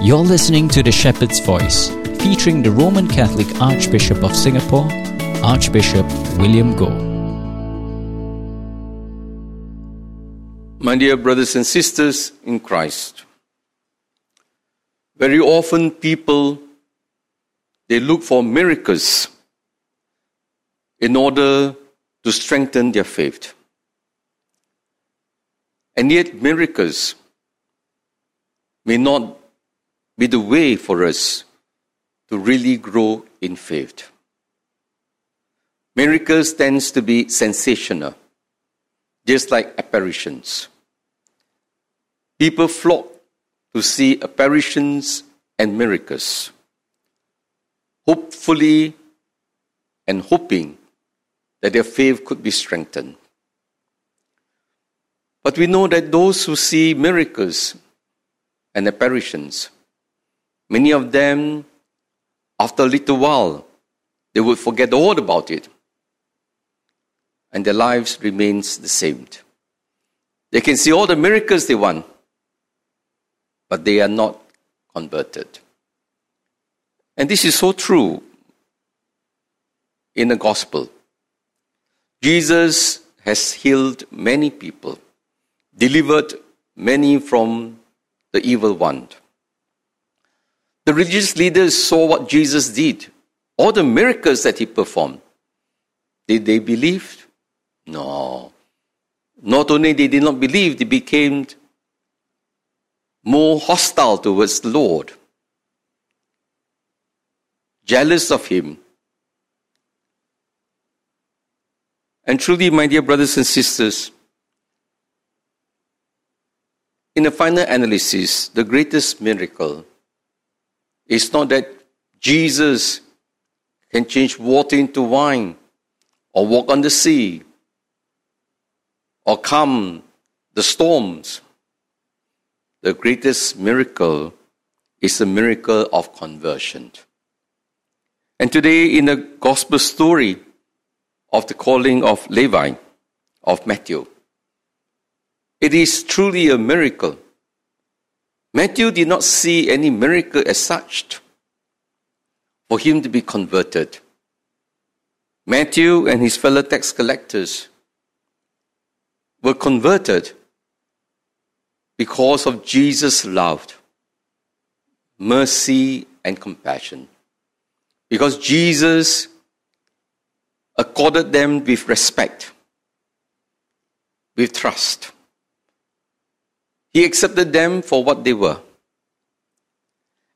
You're listening to The Shepherd's Voice, featuring the Roman Catholic Archbishop of Singapore, Archbishop William Goh. My dear brothers and sisters in Christ, very often people they look for miracles in order to strengthen their faith. And yet miracles may not be the way for us to really grow in faith. Miracles tends to be sensational, just like apparitions. People flock to see apparitions and miracles, hopefully and hoping that their faith could be strengthened. But we know that those who see miracles and apparitions Many of them, after a little while, they would forget all about it. And their lives remains the same. They can see all the miracles they want, but they are not converted. And this is so true in the gospel. Jesus has healed many people, delivered many from the evil one. The religious leaders saw what Jesus did, all the miracles that he performed. Did they believe? No. Not only they did not believe, they became more hostile towards the Lord, jealous of him. And truly, my dear brothers and sisters, in the final analysis, the greatest miracle it's not that Jesus can change water into wine or walk on the sea or calm the storms. The greatest miracle is the miracle of conversion. And today, in the gospel story of the calling of Levi, of Matthew, it is truly a miracle Matthew did not see any miracle as such for him to be converted. Matthew and his fellow tax collectors were converted because of Jesus' love, mercy, and compassion. Because Jesus accorded them with respect, with trust. He accepted them for what they were.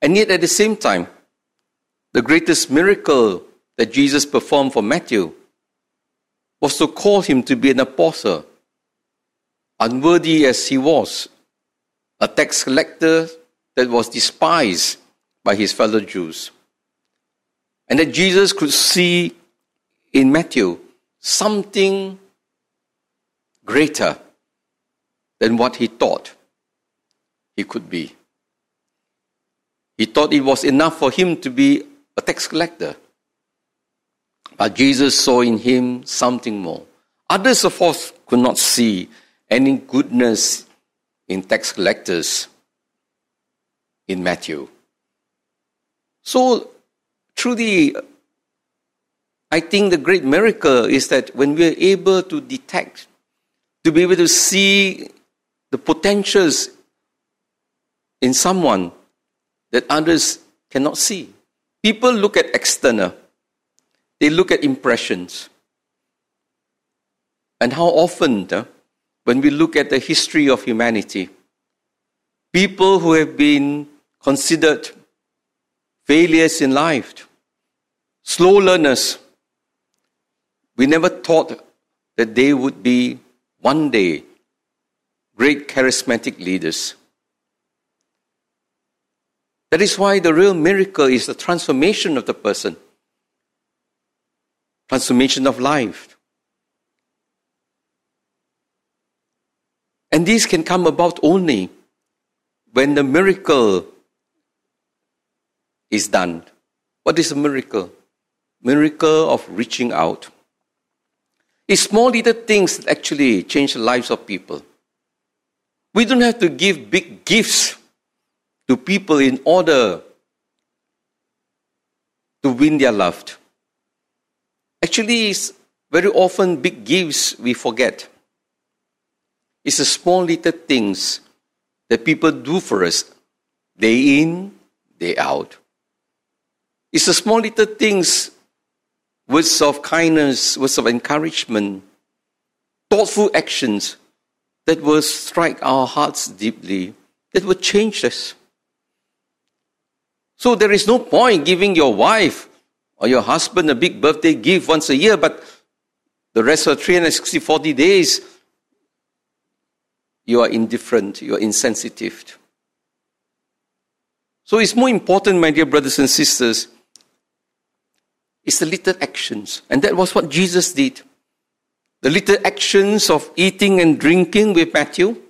And yet, at the same time, the greatest miracle that Jesus performed for Matthew was to call him to be an apostle, unworthy as he was, a tax collector that was despised by his fellow Jews. And that Jesus could see in Matthew something greater than what he thought he could be. He thought it was enough for him to be a tax collector. But Jesus saw in him something more. Others, of course, could not see any goodness in tax collectors in Matthew. So, truly, I think the great miracle is that when we are able to detect, to be able to see the potentials in someone that others cannot see. People look at external, they look at impressions. And how often, uh, when we look at the history of humanity, people who have been considered failures in life, slow learners, we never thought that they would be one day great charismatic leaders. That is why the real miracle is the transformation of the person, transformation of life. And this can come about only when the miracle is done. What is a miracle? Miracle of reaching out. It's small little things that actually change the lives of people. We don't have to give big gifts to people in order to win their love. Actually, it's very often big gifts we forget. It's the small little things that people do for us, day in, day out. It's the small little things, words of kindness, words of encouragement, thoughtful actions that will strike our hearts deeply, that will change us. So there is no point giving your wife or your husband a big birthday gift once a year, but the rest of 360, 40 days, you are indifferent, you are insensitive. So it's more important, my dear brothers and sisters, it's the little actions. And that was what Jesus did. The little actions of eating and drinking with Matthew.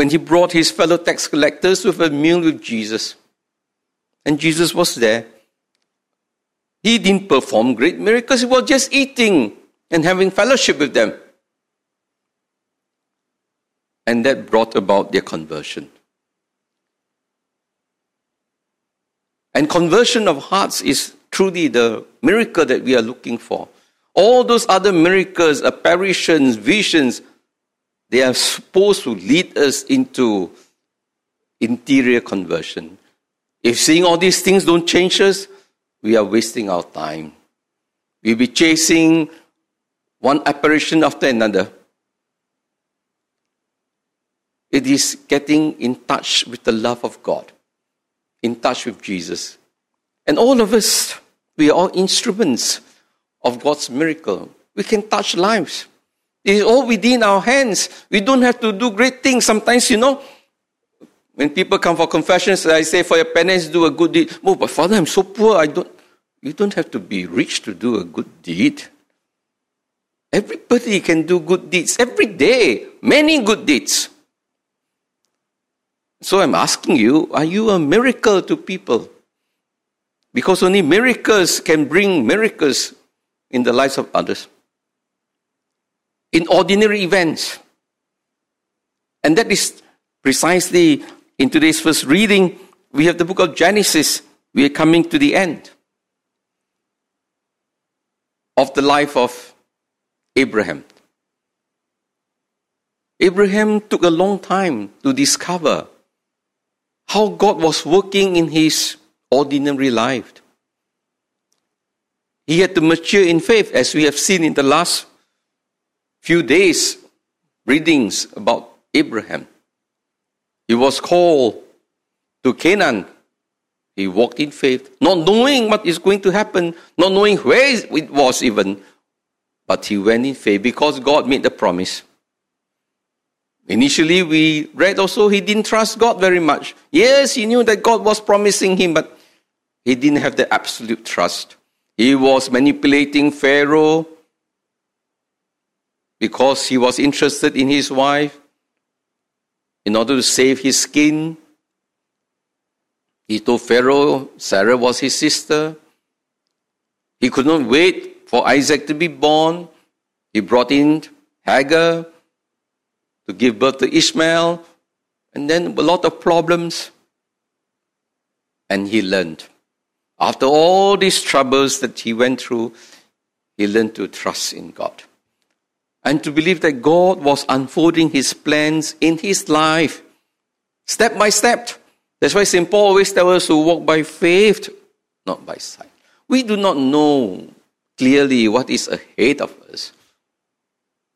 When he brought his fellow tax collectors with a meal with Jesus. And Jesus was there. He didn't perform great miracles, he was just eating and having fellowship with them. And that brought about their conversion. And conversion of hearts is truly the miracle that we are looking for. All those other miracles, apparitions, visions, they are supposed to lead us into interior conversion. If seeing all these things don't change us, we are wasting our time. We'll be chasing one apparition after another. It is getting in touch with the love of God in touch with Jesus. And all of us, we are all instruments of God's miracle. We can touch lives. It is all within our hands. We don't have to do great things. Sometimes, you know, when people come for confessions, I say, for your penance, do a good deed. Oh, but Father, I'm so poor. I don't. You don't have to be rich to do a good deed. Everybody can do good deeds every day, many good deeds. So I'm asking you, are you a miracle to people? Because only miracles can bring miracles in the lives of others. In ordinary events. And that is precisely in today's first reading, we have the book of Genesis. We are coming to the end of the life of Abraham. Abraham took a long time to discover how God was working in his ordinary life. He had to mature in faith, as we have seen in the last few days readings about Abraham. He was called to Canaan. He walked in faith, not knowing what is going to happen, not knowing where it was even, but he went in faith because God made the promise. Initially, we read also he didn't trust God very much. Yes, he knew that God was promising him, but he didn't have the absolute trust. He was manipulating Pharaoh because he was interested in his wife in order to save his skin. He told Pharaoh Sarah was his sister. He could not wait for Isaac to be born. He brought in Hagar to give birth to Ishmael, and then a lot of problems. And he learned. After all these troubles that he went through, he learned to trust in God and to believe that God was unfolding his plans in his life, step by step. That's why St. Paul always tells us to walk by faith, not by sight. We do not know clearly what is ahead of us.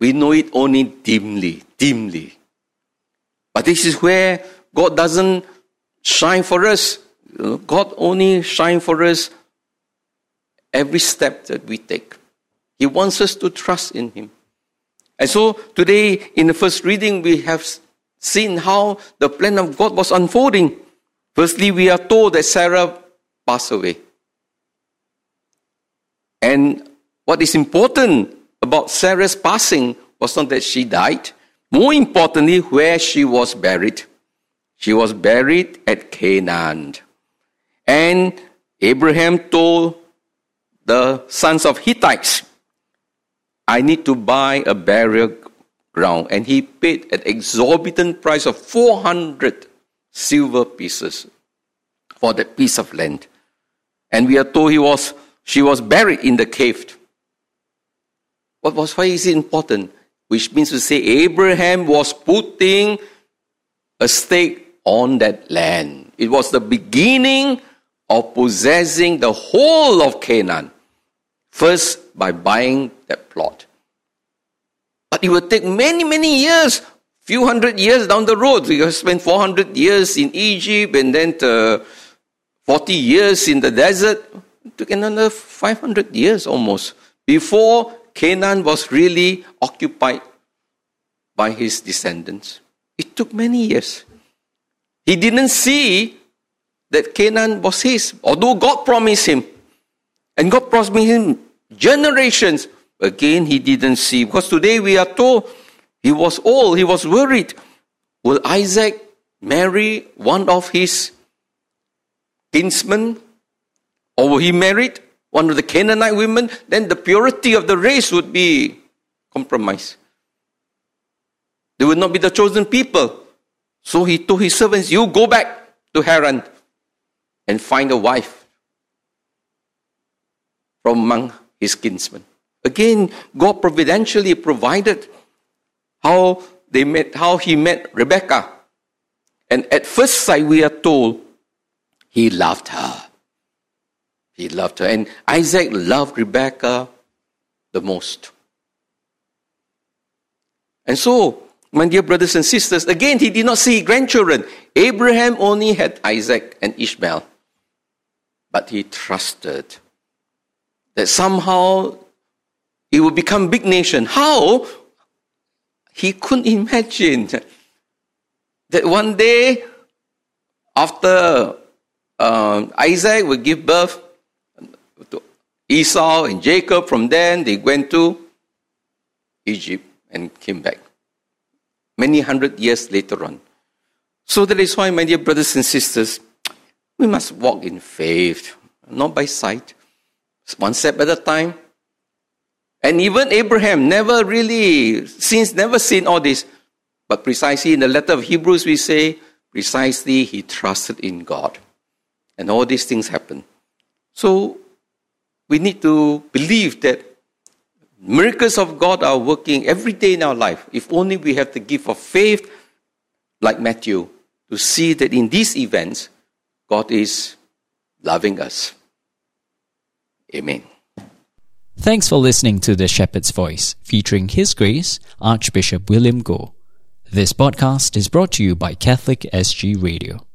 We know it only dimly, dimly. But this is where God doesn't shine for us. God only shine for us every step that we take. He wants us to trust in Him. And so today, in the first reading, we have seen how the plan of God was unfolding. Firstly, we are told that Sarah passed away. And what is important about Sarah's passing was not that she died. More importantly, where she was buried. She was buried at Canaan. And Abraham told the sons of Hittites, I need to buy a burial ground and he paid an exorbitant price of 400 silver pieces for that piece of land. And we are told he was, she was buried in the cave. What was why is it important? Which means to say Abraham was putting a stake on that land. It was the beginning of possessing the whole of Canaan. First by buying that plot. But it will take many, many years, few hundred years down the road. We spent 400 years in Egypt and then uh, 40 years in the desert. It took another 500 years almost before Canaan was really occupied by his descendants. It took many years. He didn't see that Canaan was his, although God promised him. And God promised him generations Again, he didn't see. Because today we are told he was old, he was worried. Will Isaac marry one of his kinsmen? Or will he marry one of the Canaanite women? Then the purity of the race would be compromised. They would not be the chosen people. So he told his servants, You go back to Haran and find a wife from among his kinsmen. Again, God providentially provided how they met, how he met Rebecca. And at first sight, we are told he loved her. He loved her. And Isaac loved Rebecca the most. And so, my dear brothers and sisters, again, he did not see grandchildren. Abraham only had Isaac and Ishmael. But he trusted that somehow it will become big nation. How? He couldn't imagine that one day after uh, Isaac would give birth to Esau and Jacob, from then they went to Egypt and came back. Many hundred years later on. So that is why, my dear brothers and sisters, we must walk in faith, not by sight. One step at a time, and even Abraham never really, since never seen all this. But precisely in the letter of Hebrews, we say, precisely he trusted in God. And all these things happen. So we need to believe that miracles of God are working every day in our life. If only we have the gift of faith, like Matthew, to see that in these events, God is loving us. Amen. Thanks for listening to The Shepherd's Voice, featuring His Grace, Archbishop William Goh. This podcast is brought to you by Catholic SG Radio.